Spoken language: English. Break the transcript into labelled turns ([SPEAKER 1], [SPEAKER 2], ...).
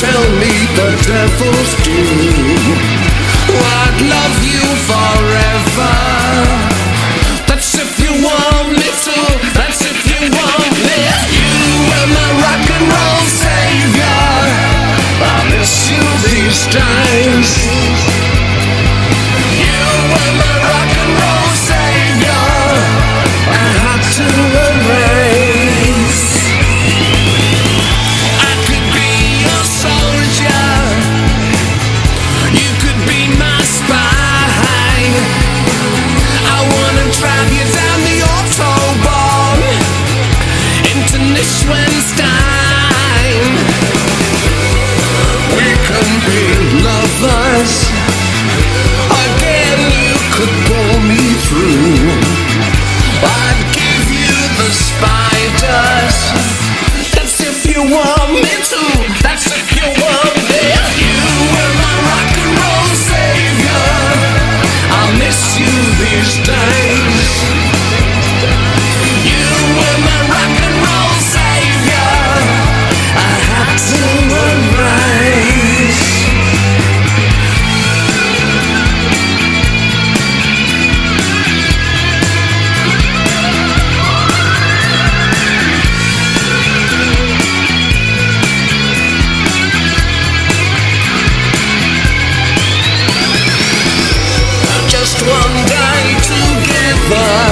[SPEAKER 1] devils do. I'd love you forever. That's if you want me to. That's if you want me. You were my rock and roll savior. I miss you these days. Into Neuschwanstein. But